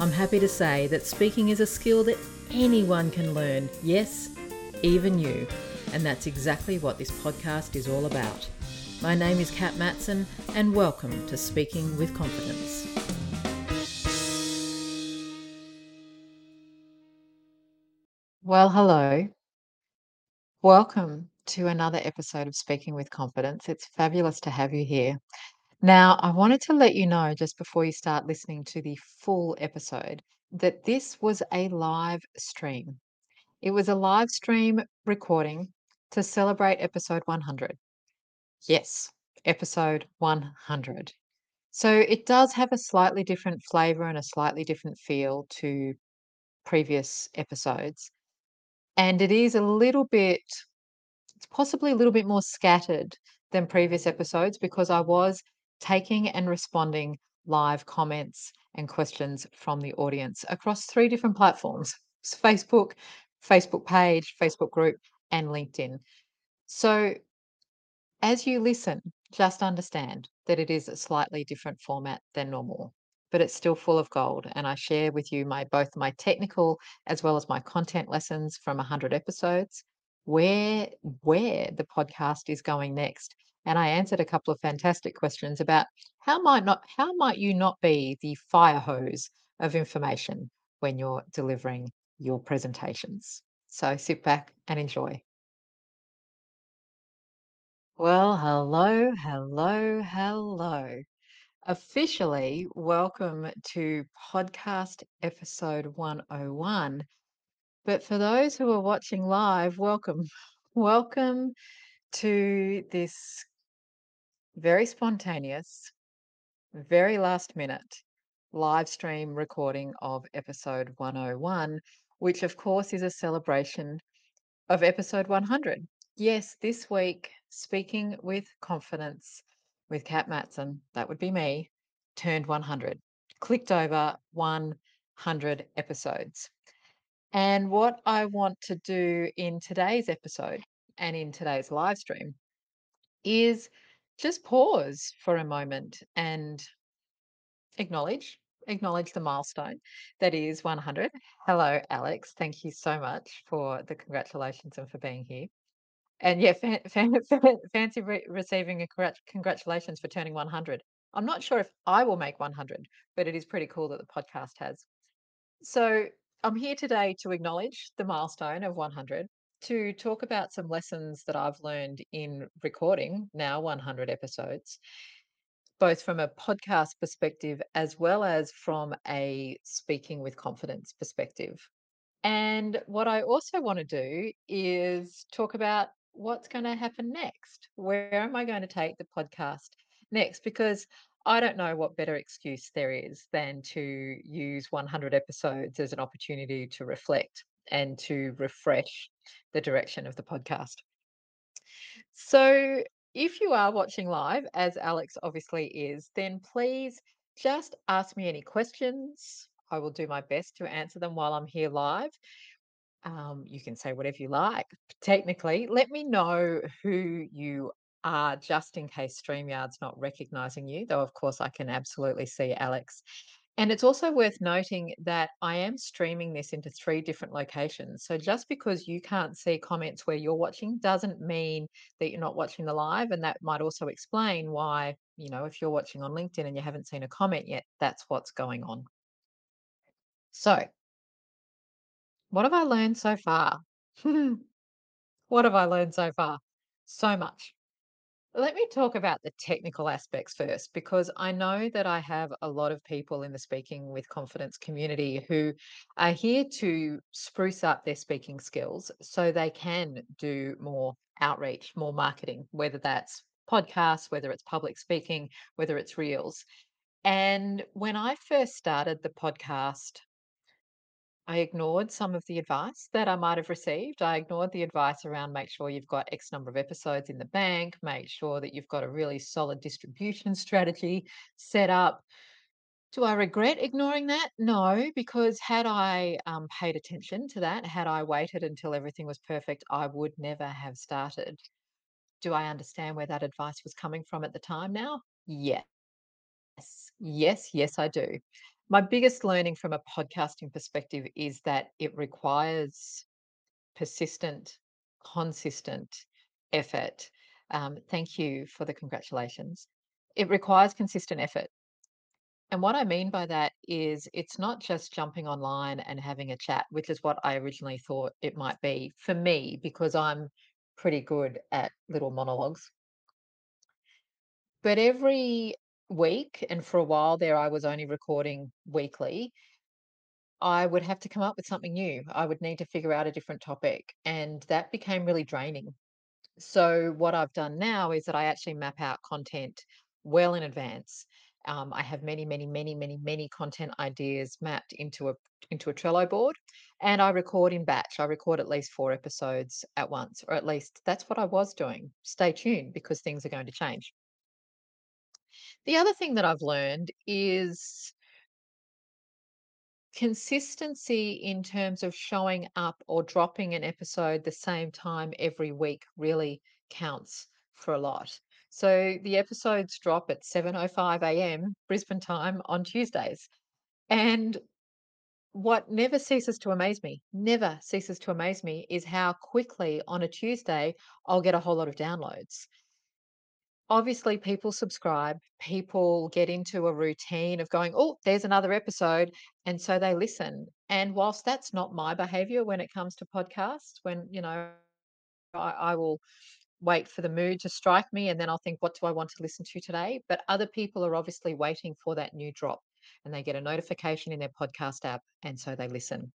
I'm happy to say that speaking is a skill that anyone can learn. Yes, even you. And that's exactly what this podcast is all about. My name is Cat Matson, and welcome to Speaking with Confidence. Well, hello. Welcome to another episode of Speaking with Confidence. It's fabulous to have you here. Now, I wanted to let you know just before you start listening to the full episode that this was a live stream. It was a live stream recording to celebrate episode 100. Yes, episode 100. So it does have a slightly different flavor and a slightly different feel to previous episodes. And it is a little bit, it's possibly a little bit more scattered than previous episodes because I was taking and responding live comments and questions from the audience across three different platforms Facebook, Facebook page, Facebook group, and LinkedIn. So as you listen, just understand that it is a slightly different format than normal, but it's still full of gold. And I share with you my both my technical as well as my content lessons from 100 episodes, where where the podcast is going next. And I answered a couple of fantastic questions about how might not how might you not be the fire hose of information when you're delivering your presentations. So sit back and enjoy. Well, hello, hello, hello. Officially, welcome to podcast episode 101. But for those who are watching live, welcome. Welcome to this very spontaneous, very last minute live stream recording of episode 101, which of course is a celebration of episode 100. Yes, this week, speaking with confidence with Cat Matson, that would be me, turned 100, clicked over 100 episodes. And what I want to do in today's episode and in today's live stream is just pause for a moment and acknowledge acknowledge the milestone that is 100 hello alex. Thank you so much for the congratulations and for being here. And yeah fan, fan, fan, fancy re- receiving a congrat- congratulations for turning 100 i'm not sure if i will make 100 but it is pretty cool that the podcast has. So i'm here today to acknowledge the milestone of 100 to talk about some lessons that i've learned in recording now 100 episodes both from a podcast perspective as well as from a speaking with confidence perspective. And what I also want to do is talk about what's going to happen next. Where am I going to take the podcast next? Because I don't know what better excuse there is than to use 100 episodes as an opportunity to reflect and to refresh the direction of the podcast. So, if you are watching live, as Alex obviously is, then please just ask me any questions. I will do my best to answer them while I'm here live. Um, you can say whatever you like. Technically, let me know who you are just in case StreamYard's not recognizing you, though, of course, I can absolutely see Alex. And it's also worth noting that I am streaming this into three different locations. So just because you can't see comments where you're watching doesn't mean that you're not watching the live. And that might also explain why, you know, if you're watching on LinkedIn and you haven't seen a comment yet, that's what's going on. So, what have I learned so far? what have I learned so far? So much. Let me talk about the technical aspects first, because I know that I have a lot of people in the Speaking with Confidence community who are here to spruce up their speaking skills so they can do more outreach, more marketing, whether that's podcasts, whether it's public speaking, whether it's reels. And when I first started the podcast I ignored some of the advice that I might have received. I ignored the advice around make sure you've got X number of episodes in the bank, make sure that you've got a really solid distribution strategy set up. Do I regret ignoring that? No, because had I um, paid attention to that, had I waited until everything was perfect, I would never have started. Do I understand where that advice was coming from at the time now? Yes. Yes, yes, I do. My biggest learning from a podcasting perspective is that it requires persistent, consistent effort. Um, thank you for the congratulations. It requires consistent effort. And what I mean by that is it's not just jumping online and having a chat, which is what I originally thought it might be for me, because I'm pretty good at little monologues. But every week, and for a while there, I was only recording weekly, I would have to come up with something new. I would need to figure out a different topic, and that became really draining. So, what I've done now is that I actually map out content well in advance. Um, I have many, many, many, many, many content ideas mapped into a into a Trello board, and I record in batch. I record at least four episodes at once, or at least that's what I was doing. Stay tuned because things are going to change. The other thing that I've learned is consistency in terms of showing up or dropping an episode the same time every week really counts for a lot. So the episodes drop at 7:05 a.m. Brisbane time on Tuesdays. And what never ceases to amaze me, never ceases to amaze me is how quickly on a Tuesday I'll get a whole lot of downloads. Obviously, people subscribe, people get into a routine of going, "Oh, there's another episode," and so they listen. And whilst that's not my behavior when it comes to podcasts, when, you know, I I will wait for the mood to strike me, and then I'll think, "What do I want to listen to today?" But other people are obviously waiting for that new drop, and they get a notification in their podcast app, and so they listen.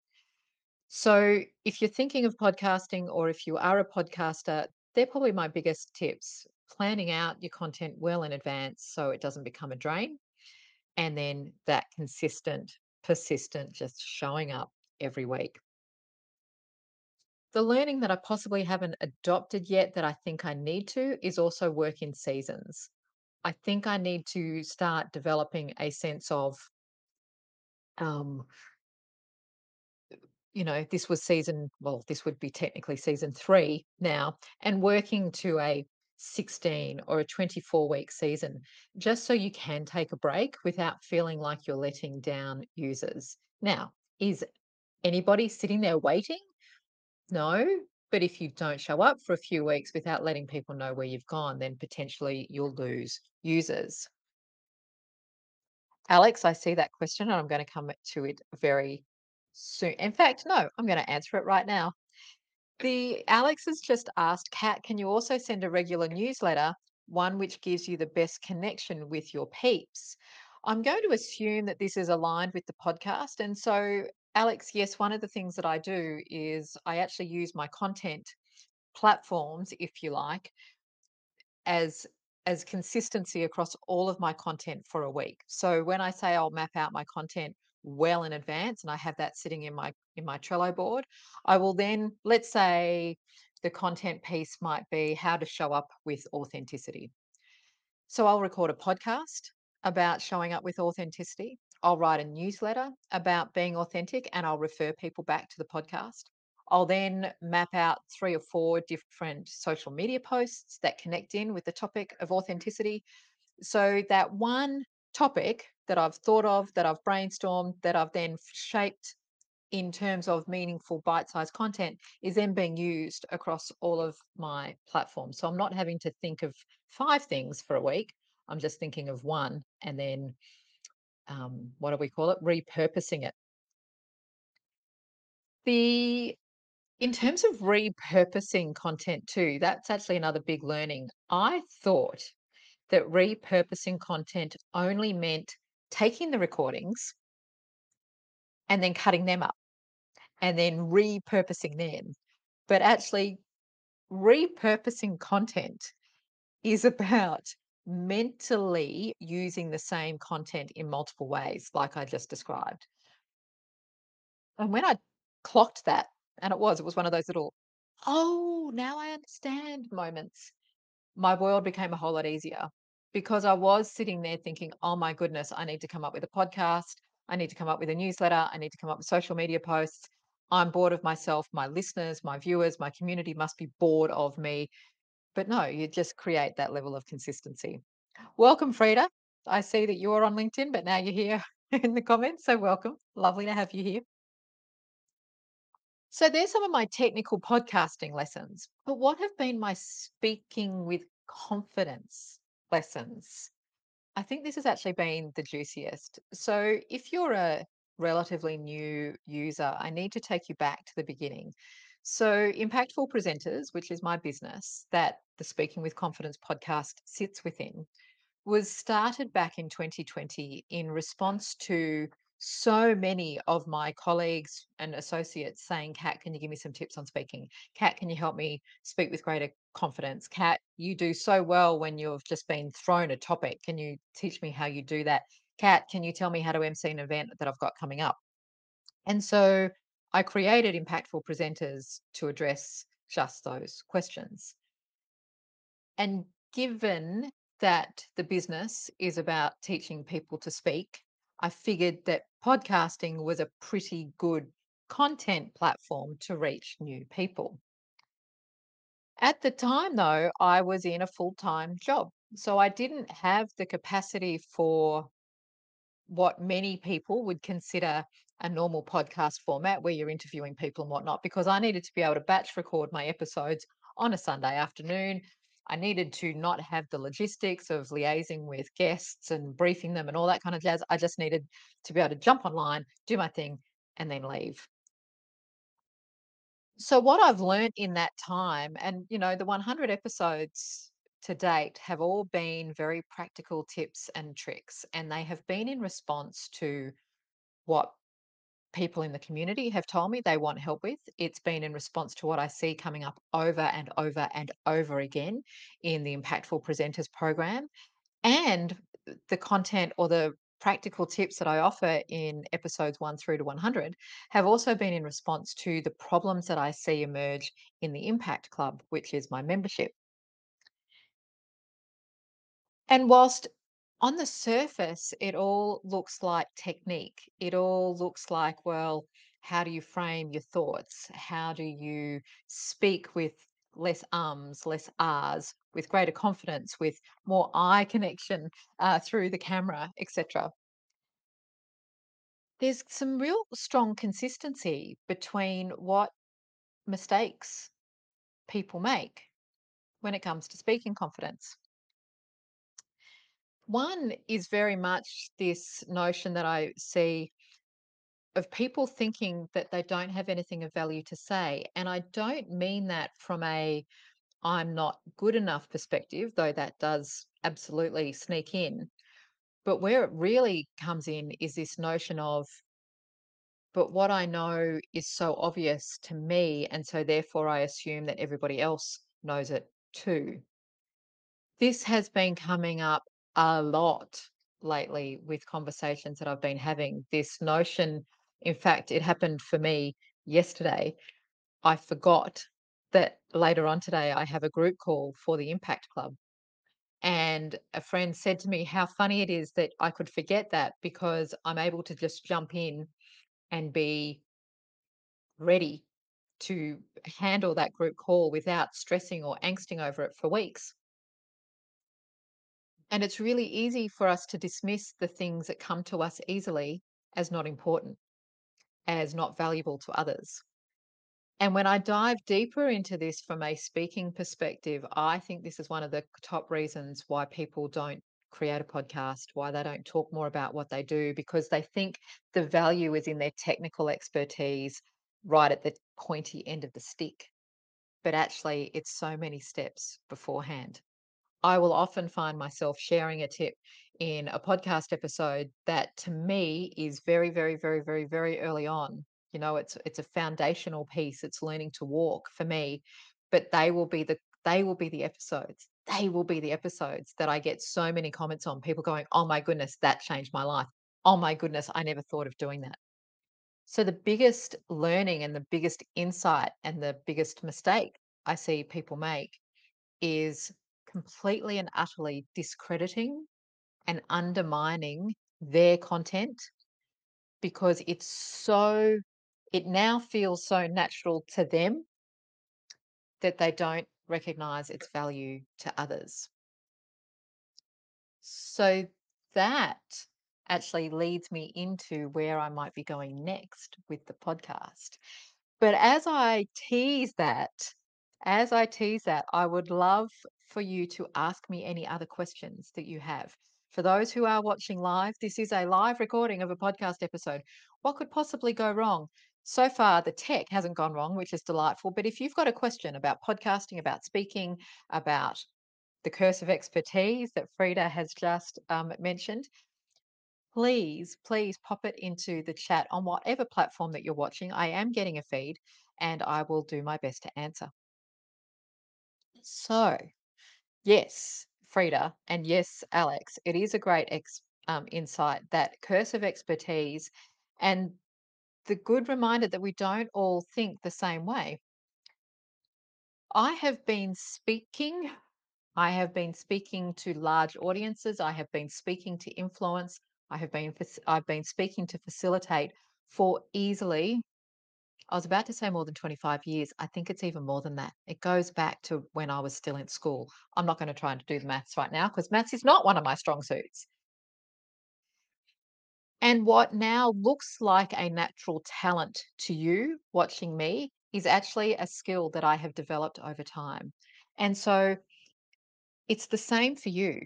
So, if you're thinking of podcasting or if you are a podcaster, they're probably my biggest tips. Planning out your content well in advance so it doesn't become a drain. And then that consistent, persistent, just showing up every week. The learning that I possibly haven't adopted yet that I think I need to is also work in seasons. I think I need to start developing a sense of um, you know, this was season well, this would be technically season 3 now, and working to a 16 or a 24-week season, just so you can take a break without feeling like you're letting down users. Now, is anybody sitting there waiting? No, but if you don't show up for a few weeks without letting people know where you've gone, then potentially you'll lose users. Alex, I see that question, and I'm gonna come to it very soon. In fact, no, I'm gonna answer it right now. The Alex has just asked, Cat, can you also send a regular newsletter, one which gives you the best connection with your peeps? I'm going to assume that this is aligned with the podcast. And so, Alex, yes, one of the things that I do is I actually use my content platforms, if you like, as as consistency across all of my content for a week. So when I say I'll map out my content well in advance and I have that sitting in my in my Trello board, I will then let's say the content piece might be how to show up with authenticity. So I'll record a podcast about showing up with authenticity. I'll write a newsletter about being authentic and I'll refer people back to the podcast. I'll then map out three or four different social media posts that connect in with the topic of authenticity. So that one topic that I've thought of, that I've brainstormed, that I've then shaped in terms of meaningful bite-sized content is then being used across all of my platforms. So I'm not having to think of five things for a week. I'm just thinking of one and then um, what do we call it? Repurposing it. The in terms of repurposing content too, that's actually another big learning. I thought that repurposing content only meant taking the recordings and then cutting them up and then repurposing them. But actually, repurposing content is about mentally using the same content in multiple ways, like I just described. And when I clocked that, and it was, it was one of those little, oh, now I understand moments, my world became a whole lot easier because I was sitting there thinking, oh my goodness, I need to come up with a podcast. I need to come up with a newsletter. I need to come up with social media posts. I'm bored of myself. My listeners, my viewers, my community must be bored of me. But no, you just create that level of consistency. Welcome, Frida. I see that you're on LinkedIn, but now you're here in the comments. So, welcome. Lovely to have you here. So, there's some of my technical podcasting lessons, but what have been my speaking with confidence lessons? I think this has actually been the juiciest. So, if you're a relatively new user, I need to take you back to the beginning. So, Impactful Presenters, which is my business that the Speaking with Confidence podcast sits within, was started back in 2020 in response to so many of my colleagues and associates saying, Cat, can you give me some tips on speaking? Cat, can you help me speak with greater confidence? Cat, you do so well when you've just been thrown a topic. Can you teach me how you do that? Cat, can you tell me how to MC an event that I've got coming up? And so I created Impactful Presenters to address just those questions. And given that the business is about teaching people to speak, I figured that podcasting was a pretty good content platform to reach new people. At the time, though, I was in a full time job. So I didn't have the capacity for what many people would consider a normal podcast format where you're interviewing people and whatnot, because I needed to be able to batch record my episodes on a Sunday afternoon. I needed to not have the logistics of liaising with guests and briefing them and all that kind of jazz. I just needed to be able to jump online, do my thing, and then leave. So, what I've learned in that time, and you know, the 100 episodes to date have all been very practical tips and tricks, and they have been in response to what people in the community have told me they want help with. It's been in response to what I see coming up over and over and over again in the Impactful Presenters program. And the content or the practical tips that I offer in episodes one through to 100 have also been in response to the problems that I see emerge in the Impact Club, which is my membership. And whilst on the surface, it all looks like technique. It all looks like, well, how do you frame your thoughts? How do you speak with less ums, less ahs, with greater confidence, with more eye connection uh, through the camera, etc. There's some real strong consistency between what mistakes people make when it comes to speaking confidence. One is very much this notion that I see of people thinking that they don't have anything of value to say. And I don't mean that from a I'm not good enough perspective, though that does absolutely sneak in. But where it really comes in is this notion of, but what I know is so obvious to me. And so therefore I assume that everybody else knows it too. This has been coming up a lot lately with conversations that I've been having. This notion, in fact, it happened for me yesterday. I forgot that later on today I have a group call for the Impact Club. And a friend said to me how funny it is that I could forget that because I'm able to just jump in and be ready to handle that group call without stressing or angsting over it for weeks. And it's really easy for us to dismiss the things that come to us easily as not important, as not valuable to others. And when I dive deeper into this from a speaking perspective, I think this is one of the top reasons why people don't create a podcast, why they don't talk more about what they do, because they think the value is in their technical expertise right at the pointy end of the stick. But actually, it's so many steps beforehand. I will often find myself sharing a tip in a podcast episode that to me is very, very, very, very, very early on. You know, it's it's a foundational piece. It's learning to walk for me, but they will be the they will be the episodes. They will be the episodes that I get so many comments on. People going, "Oh my goodness, that changed my life. Oh my goodness, I never thought of doing that." So, the biggest learning and the biggest insight and the biggest mistake I see people make is completely and utterly discrediting and undermining their content because it's so it now feels so natural to them that they don't recognize its value to others. So that actually leads me into where I might be going next with the podcast. But as I tease that, as I tease that, I would love for you to ask me any other questions that you have. For those who are watching live, this is a live recording of a podcast episode. What could possibly go wrong? So far, the tech hasn't gone wrong, which is delightful. But if you've got a question about podcasting, about speaking, about the curse of expertise that Frida has just um, mentioned, please, please pop it into the chat on whatever platform that you're watching. I am getting a feed and I will do my best to answer. So, yes, Frida, and yes, Alex, it is a great ex, um, insight that curse of expertise and the good reminder that we don't all think the same way. I have been speaking I have been speaking to large audiences. I have been speaking to influence. I have been fac- I've been speaking to facilitate for easily. I was about to say more than 25 years. I think it's even more than that. It goes back to when I was still in school. I'm not going to try and do the maths right now because maths is not one of my strong suits. And what now looks like a natural talent to you watching me is actually a skill that I have developed over time. And so it's the same for you.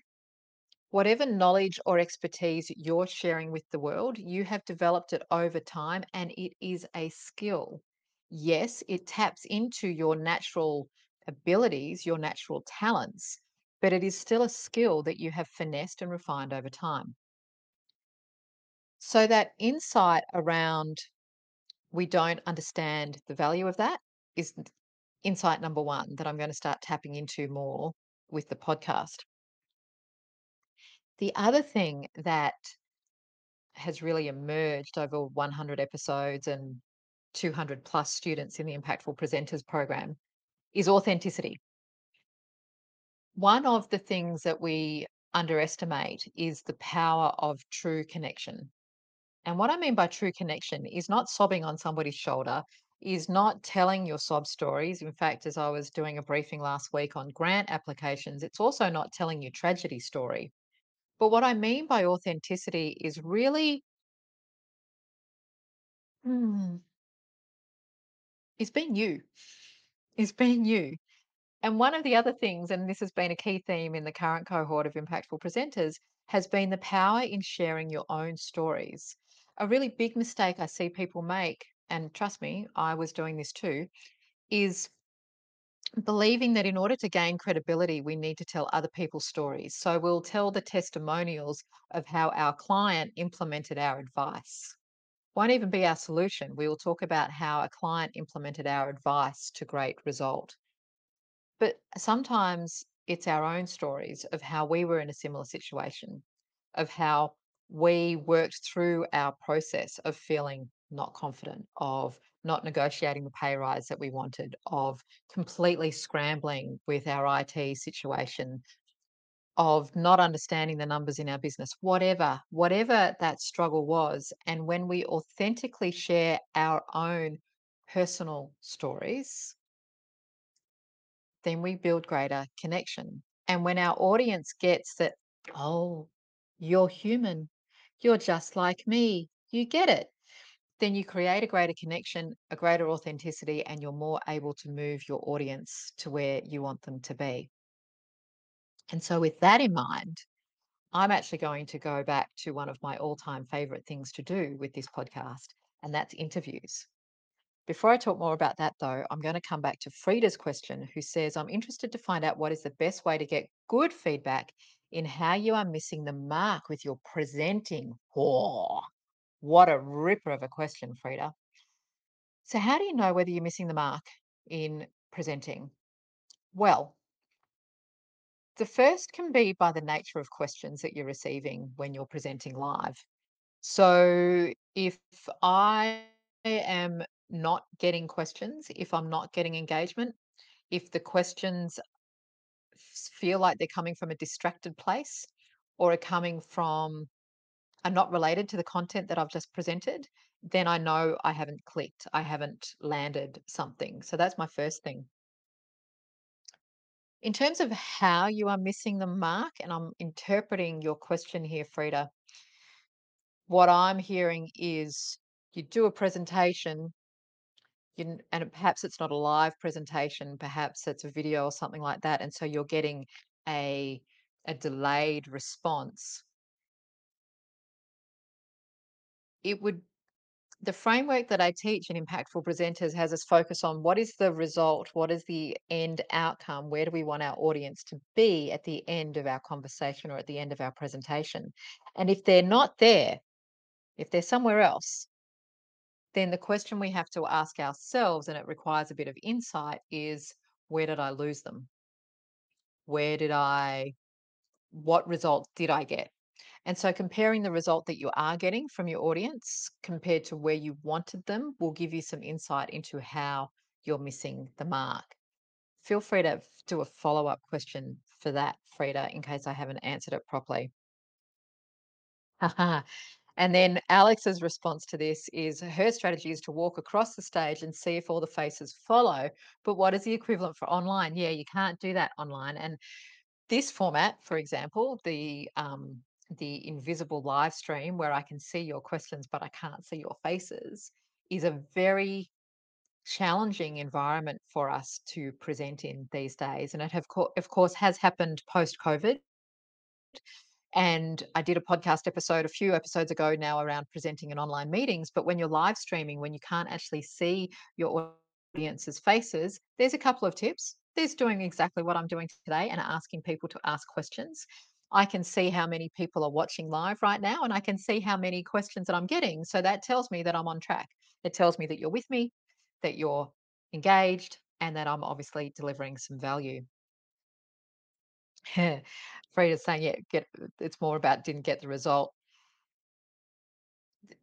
Whatever knowledge or expertise you're sharing with the world, you have developed it over time and it is a skill. Yes, it taps into your natural abilities, your natural talents, but it is still a skill that you have finessed and refined over time. So, that insight around we don't understand the value of that is insight number one that I'm going to start tapping into more with the podcast. The other thing that has really emerged over 100 episodes and 200 plus students in the Impactful Presenters program is authenticity. One of the things that we underestimate is the power of true connection. And what I mean by true connection is not sobbing on somebody's shoulder, is not telling your sob stories. In fact, as I was doing a briefing last week on grant applications, it's also not telling your tragedy story. But what I mean by authenticity is really hmm, is being you, is being you. And one of the other things, and this has been a key theme in the current cohort of impactful presenters, has been the power in sharing your own stories. A really big mistake I see people make, and trust me, I was doing this too, is believing that in order to gain credibility, we need to tell other people's stories. So we'll tell the testimonials of how our client implemented our advice. Won't even be our solution. We will talk about how a client implemented our advice to great result. But sometimes it's our own stories of how we were in a similar situation, of how we worked through our process of feeling not confident, of not negotiating the pay rise that we wanted, of completely scrambling with our IT situation, of not understanding the numbers in our business, whatever, whatever that struggle was. And when we authentically share our own personal stories, then we build greater connection. And when our audience gets that, oh, you're human, you're just like me, you get it, then you create a greater connection, a greater authenticity, and you're more able to move your audience to where you want them to be. And so, with that in mind, I'm actually going to go back to one of my all time favorite things to do with this podcast, and that's interviews. Before I talk more about that, though, I'm going to come back to Frida's question, who says, I'm interested to find out what is the best way to get good feedback in how you are missing the mark with your presenting. What a ripper of a question, Frida. So, how do you know whether you're missing the mark in presenting? Well, the first can be by the nature of questions that you're receiving when you're presenting live. So, if I am not getting questions, if I'm not getting engagement, if the questions feel like they're coming from a distracted place or are coming from are not related to the content that I've just presented, then I know I haven't clicked, I haven't landed something. So that's my first thing. In terms of how you are missing the mark, and I'm interpreting your question here, Frida, what I'm hearing is you do a presentation, you, and perhaps it's not a live presentation, perhaps it's a video or something like that, and so you're getting a a delayed response. It would the framework that I teach in Impactful Presenters has us focus on what is the result, what is the end outcome, where do we want our audience to be at the end of our conversation or at the end of our presentation. And if they're not there, if they're somewhere else, then the question we have to ask ourselves, and it requires a bit of insight, is where did I lose them? Where did I, what result did I get? And so comparing the result that you are getting from your audience compared to where you wanted them will give you some insight into how you're missing the mark. Feel free to do a follow up question for that, Frida, in case I haven't answered it properly. and then Alex's response to this is her strategy is to walk across the stage and see if all the faces follow. But what is the equivalent for online? Yeah, you can't do that online. And this format, for example, the um, the invisible live stream where I can see your questions but I can't see your faces, is a very challenging environment for us to present in these days. And it have co- of course has happened post COVID. And I did a podcast episode a few episodes ago now around presenting in online meetings. But when you're live streaming, when you can't actually see your audience's faces, there's a couple of tips. There's doing exactly what I'm doing today and asking people to ask questions. I can see how many people are watching live right now, and I can see how many questions that I'm getting. So that tells me that I'm on track. It tells me that you're with me, that you're engaged, and that I'm obviously delivering some value. Frida's saying, yeah, get it's more about didn't get the result.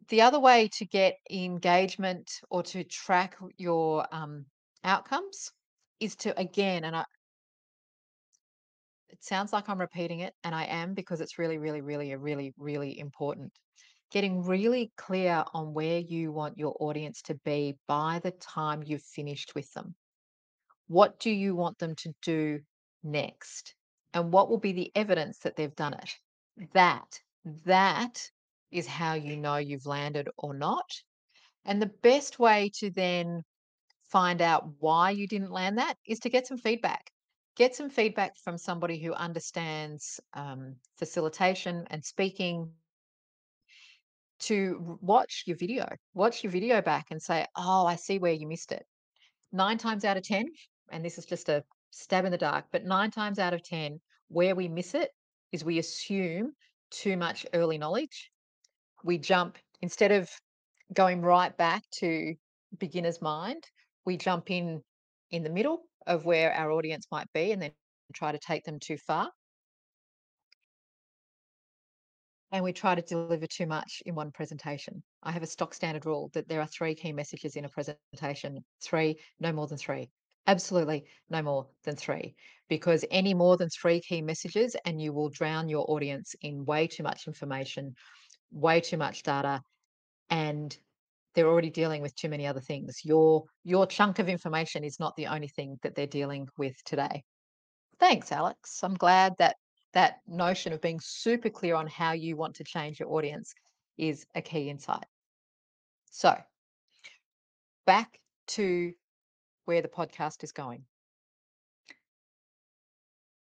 The other way to get engagement or to track your um, outcomes is to again, and I, it sounds like I'm repeating it, and I am because it's really, really, really, really, really important. Getting really clear on where you want your audience to be by the time you've finished with them. What do you want them to do next? And what will be the evidence that they've done it? That, that is how you know you've landed or not. And the best way to then find out why you didn't land that is to get some feedback. Get some feedback from somebody who understands um, facilitation and speaking to watch your video, watch your video back and say, Oh, I see where you missed it. Nine times out of 10, and this is just a stab in the dark, but nine times out of 10, where we miss it is we assume too much early knowledge we jump instead of going right back to beginner's mind, we jump in in the middle of where our audience might be and then try to take them too far. And we try to deliver too much in one presentation. I have a stock standard rule that there are three key messages in a presentation three, no more than three. Absolutely no more than three, because any more than three key messages, and you will drown your audience in way too much information, way too much data, and they're already dealing with too many other things. Your your chunk of information is not the only thing that they're dealing with today. Thanks, Alex. I'm glad that that notion of being super clear on how you want to change your audience is a key insight. So, back to where the podcast is going.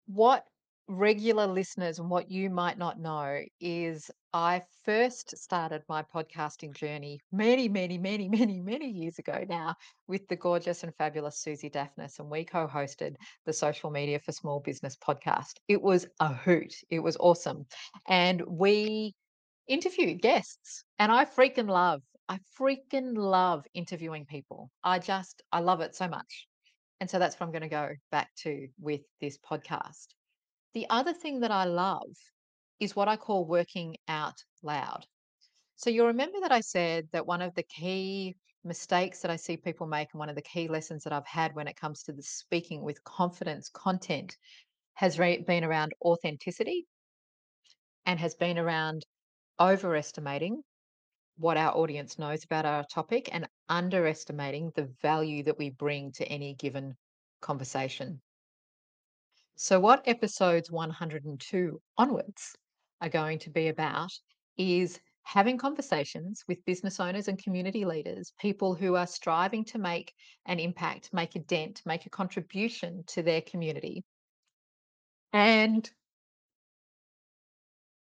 What regular listeners and what you might not know is I first started my podcasting journey many, many, many, many, many years ago now with the gorgeous and fabulous Susie Daphnis, and we co hosted the Social Media for Small Business podcast. It was a hoot, it was awesome. And we interviewed guests, and I freaking love, I freaking love interviewing people. I just, I love it so much. And so that's what I'm going to go back to with this podcast. The other thing that I love is what I call working out loud. So you'll remember that I said that one of the key mistakes that I see people make, and one of the key lessons that I've had when it comes to the speaking with confidence content has re- been around authenticity and has been around overestimating what our audience knows about our topic and underestimating the value that we bring to any given conversation. So, what episodes 102 onwards are going to be about is having conversations with business owners and community leaders, people who are striving to make an impact, make a dent, make a contribution to their community. And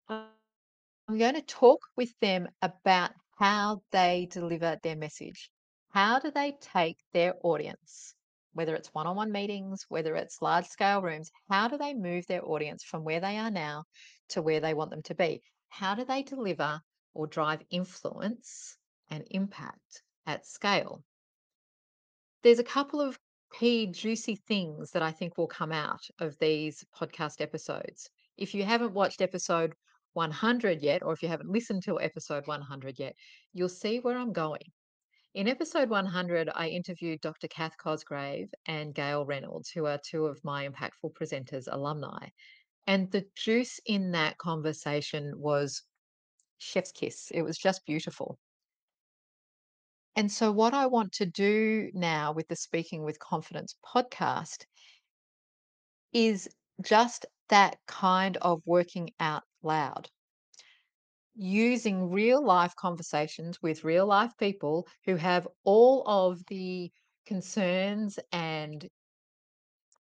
I'm going to talk with them about how they deliver their message. How do they take their audience, whether it's one on one meetings, whether it's large scale rooms, how do they move their audience from where they are now to where they want them to be? How do they deliver or drive influence and impact at scale? There's a couple of key juicy things that I think will come out of these podcast episodes. If you haven't watched episode 100 yet, or if you haven't listened to episode 100 yet, you'll see where I'm going. In episode 100, I interviewed Dr. Kath Cosgrave and Gail Reynolds, who are two of my Impactful Presenters alumni. And the juice in that conversation was chef's kiss. It was just beautiful. And so, what I want to do now with the Speaking with Confidence podcast is just that kind of working out loud using real life conversations with real life people who have all of the concerns and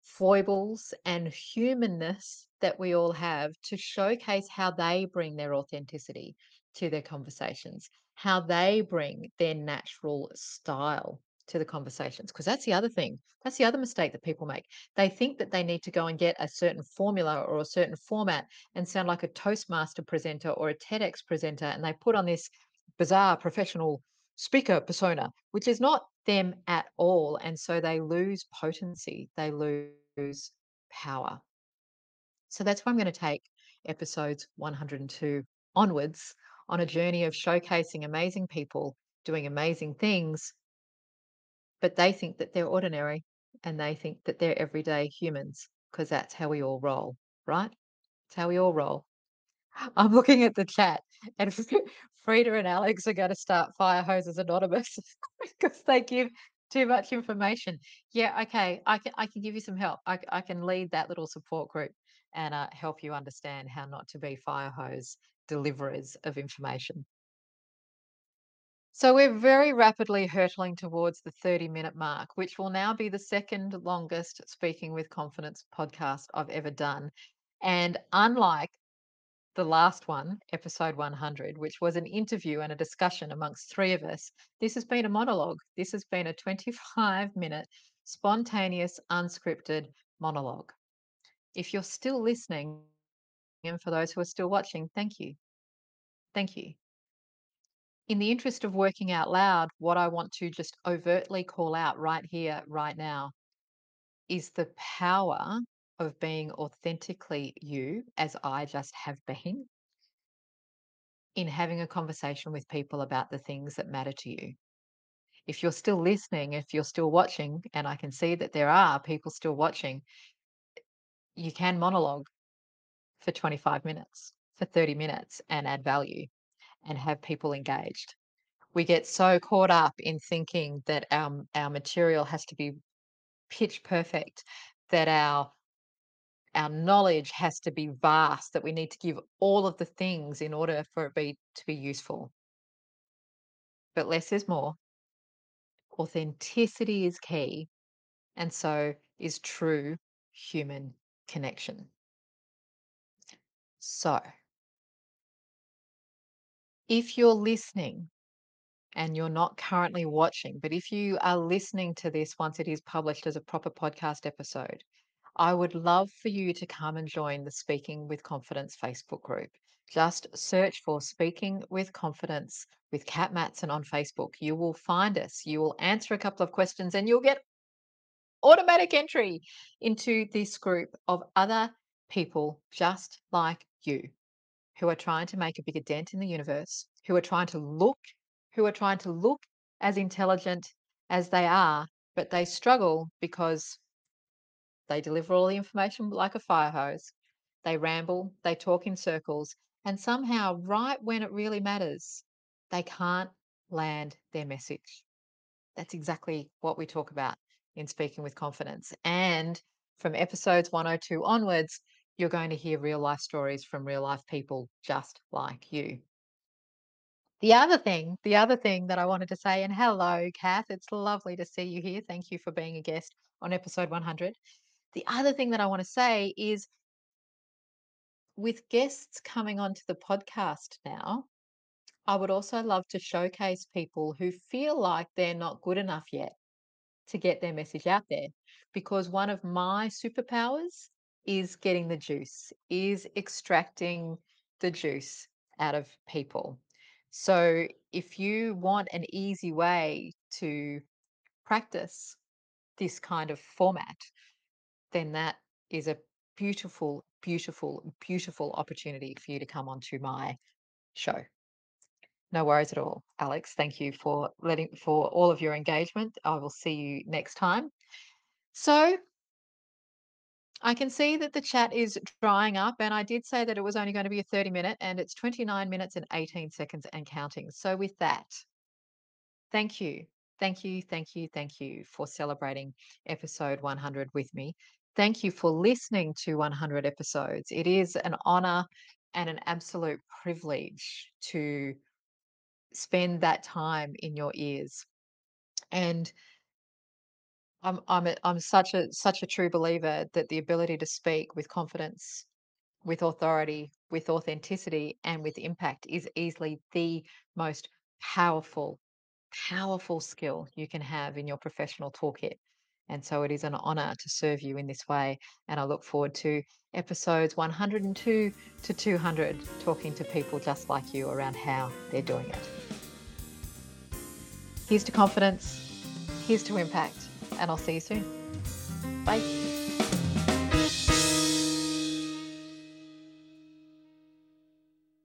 foibles and humanness that we all have to showcase how they bring their authenticity to their conversations, how they bring their natural style to the conversations. Because that's the other thing. That's the other mistake that people make. They think that they need to go and get a certain formula or a certain format and sound like a Toastmaster presenter or a TEDx presenter. And they put on this bizarre professional speaker persona, which is not them at all. And so they lose potency, they lose power. So that's why I'm going to take episodes 102 onwards on a journey of showcasing amazing people doing amazing things, but they think that they're ordinary and they think that they're everyday humans because that's how we all roll, right? It's how we all roll. I'm looking at the chat, and Frida and Alex are going to start Firehoses Anonymous because they give too much information. Yeah, okay, I can I can give you some help. I, I can lead that little support group and uh, help you understand how not to be fire hose deliverers of information. So we're very rapidly hurtling towards the 30 minute mark, which will now be the second longest Speaking with Confidence podcast I've ever done. And unlike the last one, episode 100, which was an interview and a discussion amongst three of us, this has been a monologue. This has been a 25 minute, spontaneous, unscripted monologue. If you're still listening, and for those who are still watching, thank you. Thank you. In the interest of working out loud, what I want to just overtly call out right here, right now, is the power of being authentically you, as I just have been, in having a conversation with people about the things that matter to you. If you're still listening, if you're still watching, and I can see that there are people still watching, you can monologue for 25 minutes, for 30 minutes, and add value and have people engaged. We get so caught up in thinking that our, our material has to be pitch perfect, that our our knowledge has to be vast, that we need to give all of the things in order for it be to be useful. But less is more. Authenticity is key, and so is true human connection. So, if you're listening and you're not currently watching, but if you are listening to this once it is published as a proper podcast episode, I would love for you to come and join the Speaking with Confidence Facebook group. Just search for Speaking with Confidence with Cat Matson on Facebook. You will find us. You will answer a couple of questions and you'll get automatic entry into this group of other people just like you who are trying to make a bigger dent in the universe, who are trying to look, who are trying to look as intelligent as they are, but they struggle because they deliver all the information like a fire hose. They ramble, they talk in circles, and somehow, right when it really matters, they can't land their message. That's exactly what we talk about in Speaking with Confidence. And from episodes 102 onwards, you're going to hear real life stories from real life people just like you. The other thing, the other thing that I wanted to say, and hello, Kath, it's lovely to see you here. Thank you for being a guest on episode 100. The other thing that I want to say is with guests coming onto the podcast now, I would also love to showcase people who feel like they're not good enough yet to get their message out there. Because one of my superpowers is getting the juice, is extracting the juice out of people. So if you want an easy way to practice this kind of format, then that is a beautiful, beautiful, beautiful opportunity for you to come onto my show. No worries at all, Alex. Thank you for letting for all of your engagement. I will see you next time. So I can see that the chat is drying up, and I did say that it was only going to be a 30 minute, and it's 29 minutes and 18 seconds and counting. So, with that, thank you, thank you, thank you, thank you for celebrating episode 100 with me. Thank you for listening to 100 episodes. It is an honor and an absolute privilege to spend that time in your ears. And I'm I'm a, I'm such a such a true believer that the ability to speak with confidence, with authority, with authenticity, and with impact is easily the most powerful, powerful skill you can have in your professional toolkit. And so it is an honor to serve you in this way. And I look forward to episodes 102 to 200 talking to people just like you around how they're doing it. Here's to confidence, here's to impact, and I'll see you soon. Bye.